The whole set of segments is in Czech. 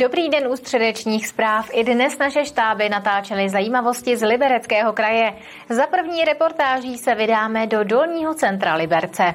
Dobrý den u středečních zpráv. I dnes naše štáby natáčely zajímavosti z Libereckého kraje. Za první reportáží se vydáme do dolního centra Liberce.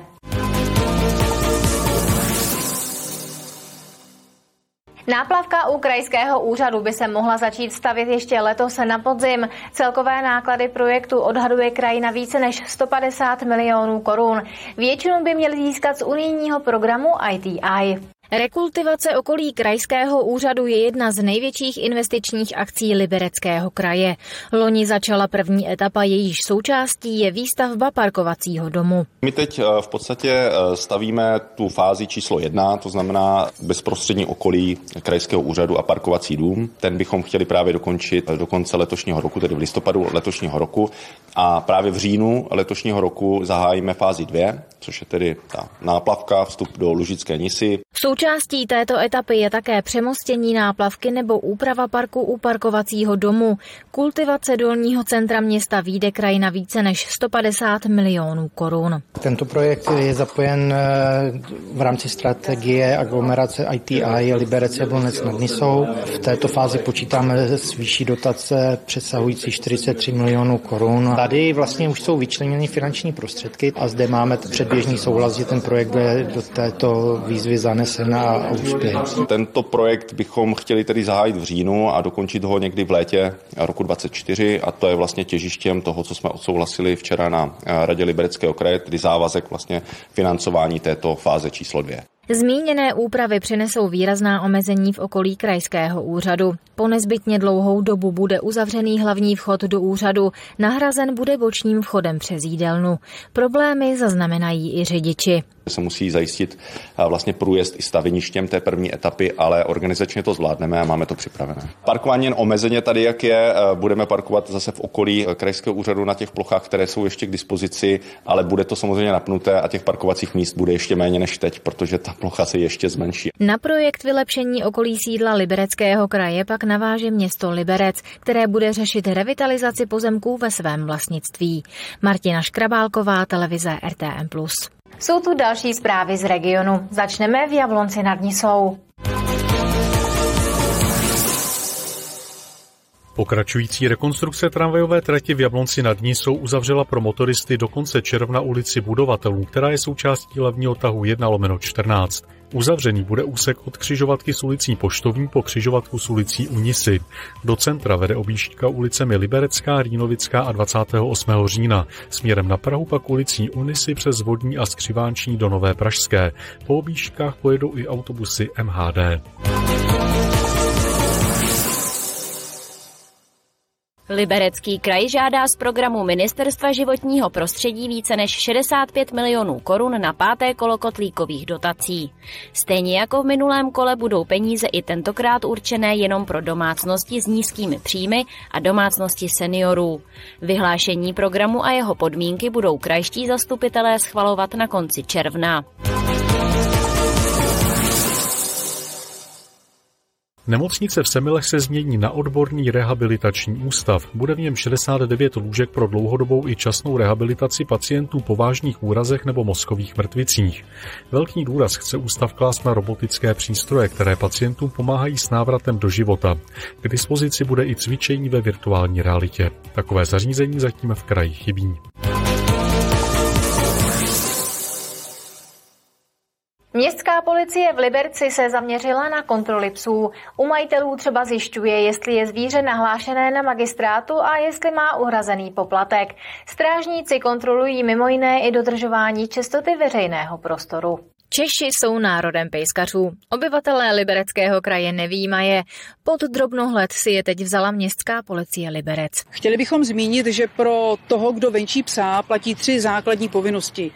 Náplavka u krajského úřadu by se mohla začít stavět ještě letos na podzim. Celkové náklady projektu odhaduje kraj na více než 150 milionů korun. Většinu by měl získat z unijního programu ITI. Rekultivace okolí krajského úřadu je jedna z největších investičních akcí Libereckého kraje. Loni začala první etapa, jejíž součástí je výstavba parkovacího domu. My teď eh, v podstatě eh, stavíme tu fázi číslo jedna, to znamená bezprostřední okolí krajského úřadu a parkovací dům. Ten bychom chtěli právě dokončit do konce letošního roku, tedy v listopadu letošního roku. A právě v říjnu letošního roku zahájíme fázi dvě, což je tedy ta náplavka, vstup do Lužické nisy. Součástí této etapy je také přemostění náplavky nebo úprava parku u parkovacího domu. Kultivace dolního centra města výjde kraj na více než 150 milionů korun. Tento projekt je zapojen eh, v rámci strategie aglomerace ITI Liberece Volnec nad Nisou. V této fázi počítáme s výšší dotace přesahující 43 milionů korun. Tady vlastně už jsou vyčleněny finanční prostředky a zde máme předběžný souhlas, že ten projekt bude do této výzvy zanesen a úspěch. Tento projekt bychom chtěli tedy zahájit v říjnu a dokončit ho někdy v létě roku 2024 a to je vlastně těžištěm toho, co jsme odsouhlasili včera na Radě Libereckého kraje, tedy závazek vlastně financování této fáze číslo dvě. Zmíněné úpravy přinesou výrazná omezení v okolí krajského úřadu. Po nezbytně dlouhou dobu bude uzavřený hlavní vchod do úřadu, nahrazen bude bočním vchodem přes jídelnu. Problémy zaznamenají i řidiči se musí zajistit vlastně průjezd i staveništěm té první etapy, ale organizačně to zvládneme a máme to připravené. Parkování jen omezeně tady, jak je, budeme parkovat zase v okolí krajského úřadu na těch plochách, které jsou ještě k dispozici, ale bude to samozřejmě napnuté a těch parkovacích míst bude ještě méně než teď, protože ta plocha se ještě zmenší. Na projekt vylepšení okolí sídla Libereckého kraje pak naváže město Liberec, které bude řešit revitalizaci pozemků ve svém vlastnictví. Martina Škrabálková, televize RTM+. Jsou tu další zprávy z regionu. Začneme v Jablonci nad Nisou. Pokračující rekonstrukce tramvajové trati v Jablonci nad Nisou uzavřela pro motoristy do konce června ulici budovatelů, která je součástí hlavního tahu 1 lomeno 14. Uzavřený bude úsek od křižovatky s ulicí Poštovní po křižovatku s ulicí Unisy. Do centra vede objížďka ulicemi Liberecká, Rýnovická a 28. října. Směrem na Prahu pak ulicí Unisy přes Vodní a Skřivánční do Nové Pražské. Po objížďkách pojedou i autobusy MHD. Liberecký kraj žádá z programu Ministerstva životního prostředí více než 65 milionů korun na páté kolo kotlíkových dotací. Stejně jako v minulém kole budou peníze i tentokrát určené jenom pro domácnosti s nízkými příjmy a domácnosti seniorů. Vyhlášení programu a jeho podmínky budou krajští zastupitelé schvalovat na konci června. Nemocnice v Semilech se změní na odborný rehabilitační ústav. Bude v něm 69 lůžek pro dlouhodobou i časnou rehabilitaci pacientů po vážných úrazech nebo mozkových mrtvicích. Velký důraz chce ústav klást na robotické přístroje, které pacientům pomáhají s návratem do života. K dispozici bude i cvičení ve virtuální realitě. Takové zařízení zatím v kraji chybí. Městská policie v Liberci se zaměřila na kontroly psů. U majitelů třeba zjišťuje, jestli je zvíře nahlášené na magistrátu a jestli má uhrazený poplatek. Strážníci kontrolují mimo jiné i dodržování čistoty veřejného prostoru. Češi jsou národem pejskařů. Obyvatelé Libereckého kraje nevýmaje. Pod drobnohled si je teď vzala městská policie Liberec. Chtěli bychom zmínit, že pro toho, kdo venčí psa, platí tři základní povinnosti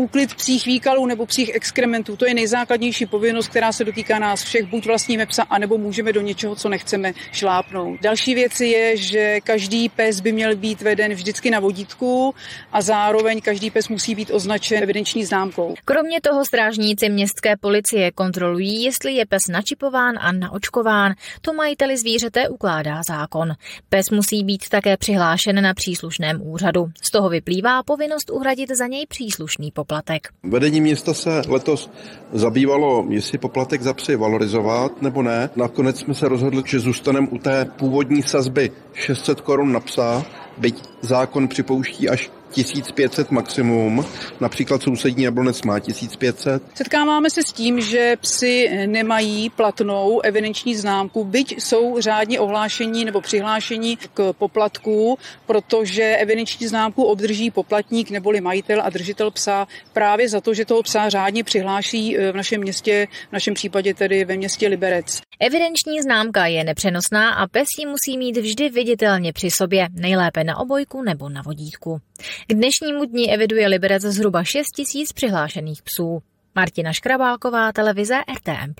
úklid psích výkalů nebo psích exkrementů. To je nejzákladnější povinnost, která se dotýká nás všech. Buď vlastníme psa, anebo můžeme do něčeho, co nechceme šlápnout. Další věc je, že každý pes by měl být veden vždycky na vodítku a zároveň každý pes musí být označen evidenční známkou. Kromě toho strážníci městské policie kontrolují, jestli je pes načipován a naočkován. To majiteli zvířete ukládá zákon. Pes musí být také přihlášen na příslušném úřadu. Z toho vyplývá povinnost uhradit za něj příslušný poplatek poplatek. Vedení města se letos zabývalo, jestli poplatek za psy valorizovat nebo ne. Nakonec jsme se rozhodli, že zůstaneme u té původní sazby 600 korun na psa, byť zákon připouští až 1500 maximum, například sousední Jablonec má 1500. Setkáváme se s tím, že psy nemají platnou evidenční známku, byť jsou řádně ohlášení nebo přihlášení k poplatku, protože evidenční známku obdrží poplatník neboli majitel a držitel psa právě za to, že toho psa řádně přihláší eh, v našem městě, v našem případě tedy ve městě Liberec. Evidenční známka je nepřenosná a pes ji musí mít vždy viditelně při sobě, nejlépe na obojku nebo na vodítku. K dnešnímu dní eviduje Liberec zhruba 6 tisíc přihlášených psů. Martina Škrabálková, televize RTM+.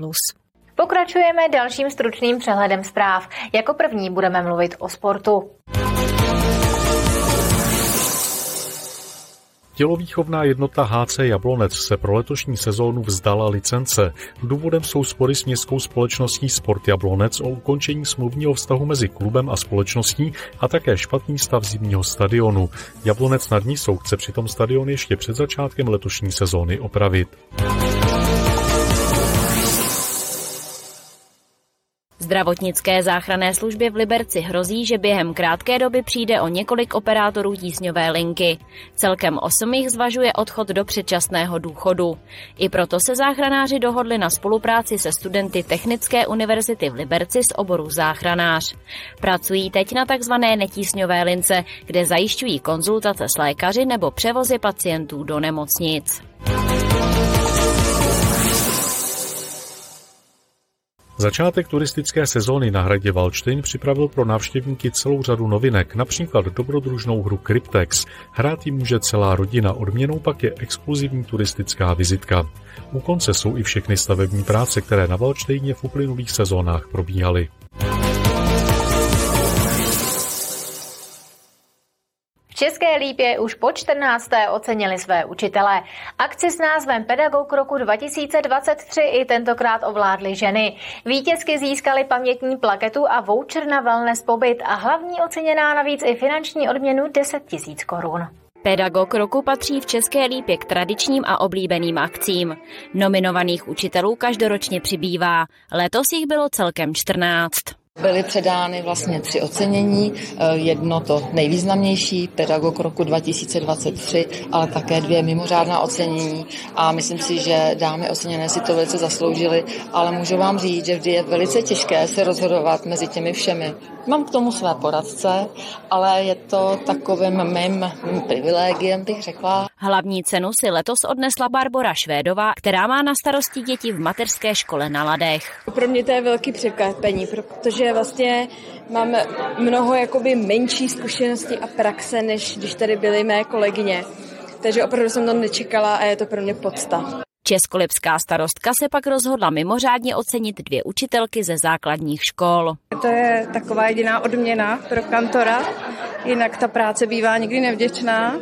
Pokračujeme dalším stručným přehledem zpráv. Jako první budeme mluvit o sportu. Tělovýchovná jednota HC Jablonec se pro letošní sezónu vzdala licence. Důvodem jsou spory s městskou společností Sport Jablonec o ukončení smluvního vztahu mezi klubem a společností a také špatný stav zimního stadionu. Jablonec nad Nisou chce přitom stadion ještě před začátkem letošní sezóny opravit. Zdravotnické záchranné službě v Liberci hrozí, že během krátké doby přijde o několik operátorů tísňové linky. Celkem osm jich zvažuje odchod do předčasného důchodu. I proto se záchranáři dohodli na spolupráci se studenty Technické univerzity v Liberci z oboru záchranář. Pracují teď na tzv. netísňové lince, kde zajišťují konzultace s lékaři nebo převozy pacientů do nemocnic. Začátek turistické sezóny na hradě Valštejn připravil pro návštěvníky celou řadu novinek, například dobrodružnou hru Cryptex. Hrát ji může celá rodina, odměnou pak je exkluzivní turistická vizitka. U konce jsou i všechny stavební práce, které na Valštejně v uplynulých sezónách probíhaly. České Lípě už po 14. ocenili své učitele. Akci s názvem Pedagog roku 2023 i tentokrát ovládly ženy. Vítězky získaly pamětní plaketu a voucher na wellness pobyt a hlavní oceněná navíc i finanční odměnu 10 000 korun. Pedagog roku patří v České lípě k tradičním a oblíbeným akcím. Nominovaných učitelů každoročně přibývá. Letos jich bylo celkem 14. Byly předány vlastně tři ocenění, eh, jedno to nejvýznamnější, pedagog roku 2023, ale také dvě mimořádná ocenění a myslím si, že dámy oceněné si to velice zasloužily, ale můžu vám říct, že vždy je velice těžké se rozhodovat mezi těmi všemi. Mám k tomu své poradce, ale je to takovým mým privilegiem, bych řekla. Hlavní cenu si letos odnesla Barbora Švédová, která má na starosti děti v mateřské škole na Ladech. Pro mě to je velký překvapení, protože vlastně mám mnoho jakoby menší zkušenosti a praxe, než když tady byly mé kolegyně. Takže opravdu jsem to nečekala a je to pro mě podsta. Českolipská starostka se pak rozhodla mimořádně ocenit dvě učitelky ze základních škol. To je taková jediná odměna pro kantora, jinak ta práce bývá nikdy nevděčná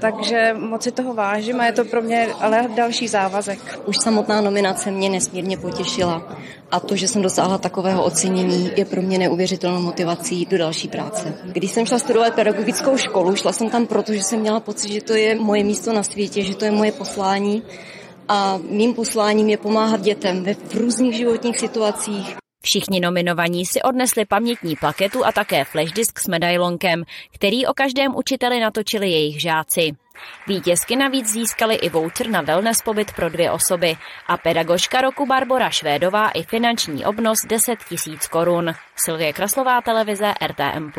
takže moc si toho vážím a je to pro mě ale další závazek. Už samotná nominace mě nesmírně potěšila a to, že jsem dosáhla takového ocenění, je pro mě neuvěřitelnou motivací do další práce. Když jsem šla studovat pedagogickou školu, šla jsem tam proto, že jsem měla pocit, že to je moje místo na světě, že to je moje poslání a mým posláním je pomáhat dětem ve v různých životních situacích. Všichni nominovaní si odnesli pamětní plaketu a také flashdisk s medailonkem, který o každém učiteli natočili jejich žáci. Vítězky navíc získaly i voucher na wellness pobyt pro dvě osoby a pedagožka roku Barbora Švédová i finanční obnos 10 tisíc korun. Silvie Kraslová, televize RTM+.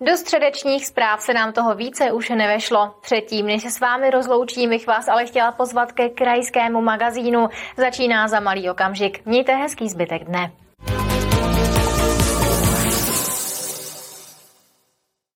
Do středečních zpráv se nám toho více už nevešlo. Předtím, než se s vámi rozloučím, bych vás ale chtěla pozvat ke krajskému magazínu. Začíná za malý okamžik. Mějte hezký zbytek dne.